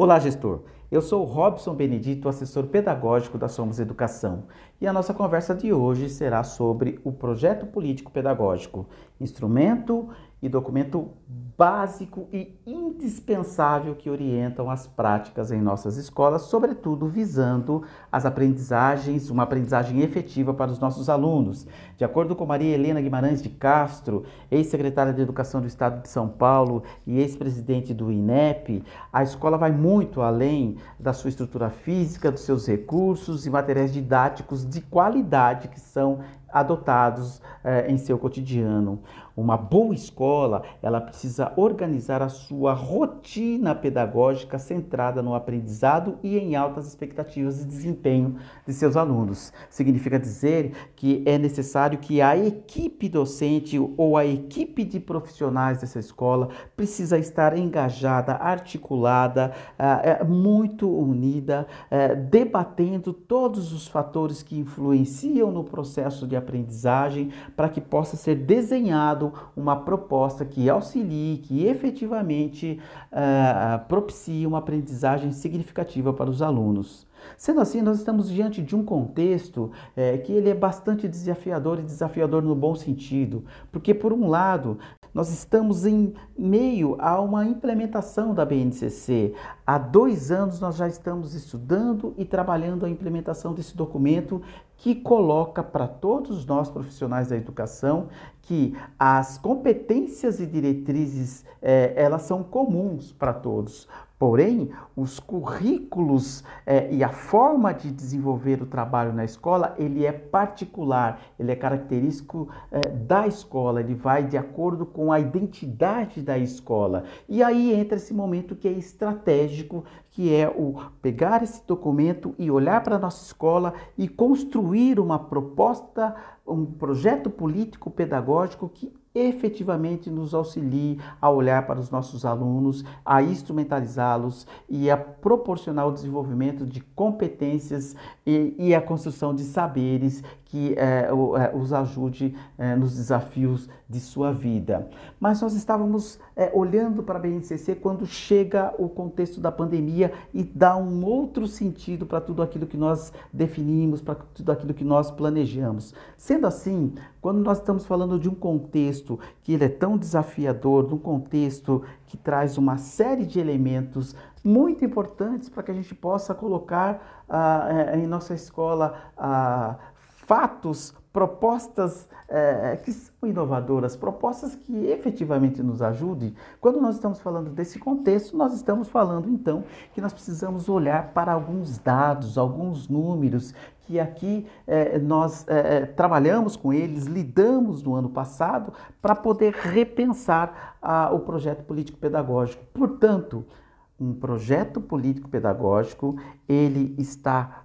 Olá, gestor. Eu sou Robson Benedito, assessor pedagógico da Somos Educação, e a nossa conversa de hoje será sobre o projeto político pedagógico, instrumento e documento básico e indispensável que orientam as práticas em nossas escolas, sobretudo visando as aprendizagens, uma aprendizagem efetiva para os nossos alunos. De acordo com Maria Helena Guimarães de Castro, ex-secretária de Educação do Estado de São Paulo e ex-presidente do INEP, a escola vai muito além da sua estrutura física, dos seus recursos e materiais didáticos de qualidade que são adotados eh, em seu cotidiano. Uma boa escola, ela precisa organizar a sua rotina pedagógica centrada no aprendizado e em altas expectativas de desempenho de seus alunos. Significa dizer que é necessário que a equipe docente ou a equipe de profissionais dessa escola precisa estar engajada, articulada, eh, muito unida, eh, debatendo todos os fatores que influenciam no processo de aprendizagem para que possa ser desenhado uma proposta que auxilie, que efetivamente uh, propicie uma aprendizagem significativa para os alunos. Sendo assim, nós estamos diante de um contexto é, que ele é bastante desafiador e desafiador no bom sentido, porque por um lado nós estamos em meio a uma implementação da BNCC. Há dois anos nós já estamos estudando e trabalhando a implementação desse documento que coloca para todos nós profissionais da educação que as competências e diretrizes é, elas são comuns para todos. Porém, os currículos é, e a forma de desenvolver o trabalho na escola, ele é particular, ele é característico é, da escola, ele vai de acordo com a identidade da escola. E aí entra esse momento que é estratégico, que é o pegar esse documento e olhar para a nossa escola e construir uma proposta, um projeto político pedagógico que efetivamente nos auxilie a olhar para os nossos alunos, a instrumentalizá-los e a proporcionar o desenvolvimento de competências e, e a construção de saberes que é, os ajude é, nos desafios de sua vida. Mas nós estávamos olhando para a BNCC quando chega o contexto da pandemia e dá um outro sentido para tudo aquilo que nós definimos, para tudo aquilo que nós planejamos. Sendo assim, quando nós estamos falando de um contexto que ele é tão desafiador, de um contexto que traz uma série de elementos muito importantes para que a gente possa colocar ah, em nossa escola ah, fatos, propostas é, que são inovadoras, propostas que efetivamente nos ajudem. Quando nós estamos falando desse contexto, nós estamos falando então que nós precisamos olhar para alguns dados, alguns números que aqui é, nós trabalhamos com eles, lidamos no ano passado para poder repensar o projeto político-pedagógico. Portanto, um projeto político-pedagógico ele está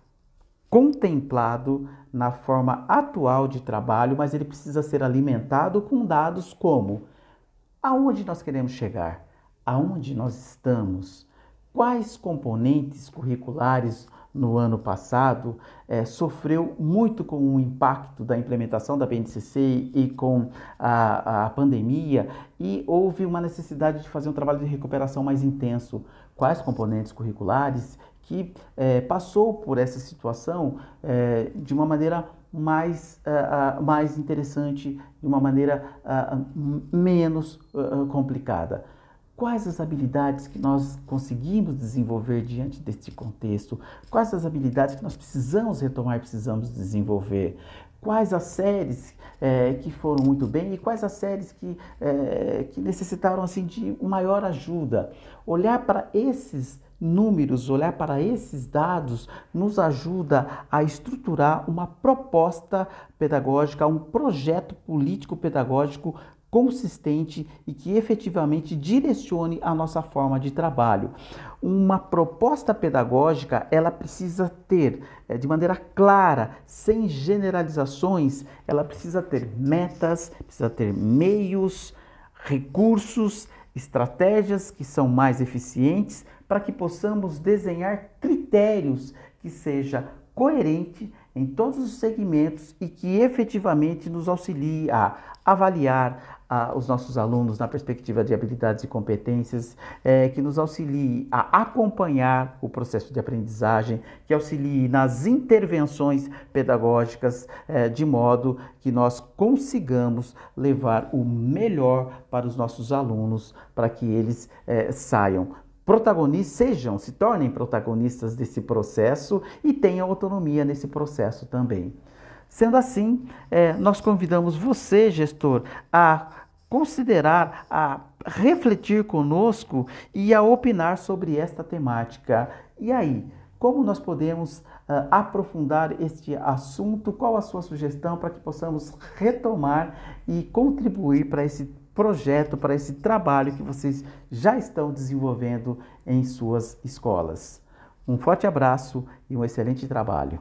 contemplado na forma atual de trabalho, mas ele precisa ser alimentado com dados como aonde nós queremos chegar, aonde nós estamos, quais componentes curriculares no ano passado é, sofreu muito com o impacto da implementação da BNCC e com a, a pandemia? E houve uma necessidade de fazer um trabalho de recuperação mais intenso. Quais componentes curriculares que é, passou por essa situação é, de uma maneira mais, uh, uh, mais interessante, de uma maneira uh, menos complicada. Quais as habilidades que nós conseguimos desenvolver diante deste contexto? Quais as habilidades que nós precisamos retomar precisamos desenvolver? Quais as séries é, que foram muito bem e quais as séries que, é, que necessitaram assim, de maior ajuda? Olhar para esses números, olhar para esses dados, nos ajuda a estruturar uma proposta pedagógica, um projeto político-pedagógico consistente e que efetivamente direcione a nossa forma de trabalho. Uma proposta pedagógica, ela precisa ter é, de maneira clara, sem generalizações, ela precisa ter metas, precisa ter meios, recursos, estratégias que são mais eficientes para que possamos desenhar critérios que seja coerente em todos os segmentos e que efetivamente nos auxilie a avaliar, a, os nossos alunos na perspectiva de habilidades e competências, é, que nos auxilie a acompanhar o processo de aprendizagem, que auxilie nas intervenções pedagógicas, é, de modo que nós consigamos levar o melhor para os nossos alunos, para que eles é, saiam protagonistas, sejam, se tornem protagonistas desse processo e tenham autonomia nesse processo também. Sendo assim, é, nós convidamos você, gestor, a considerar, a refletir conosco e a opinar sobre esta temática. E aí, como nós podemos uh, aprofundar este assunto? Qual a sua sugestão para que possamos retomar e contribuir para esse projeto, para esse trabalho que vocês já estão desenvolvendo em suas escolas. Um forte abraço e um excelente trabalho.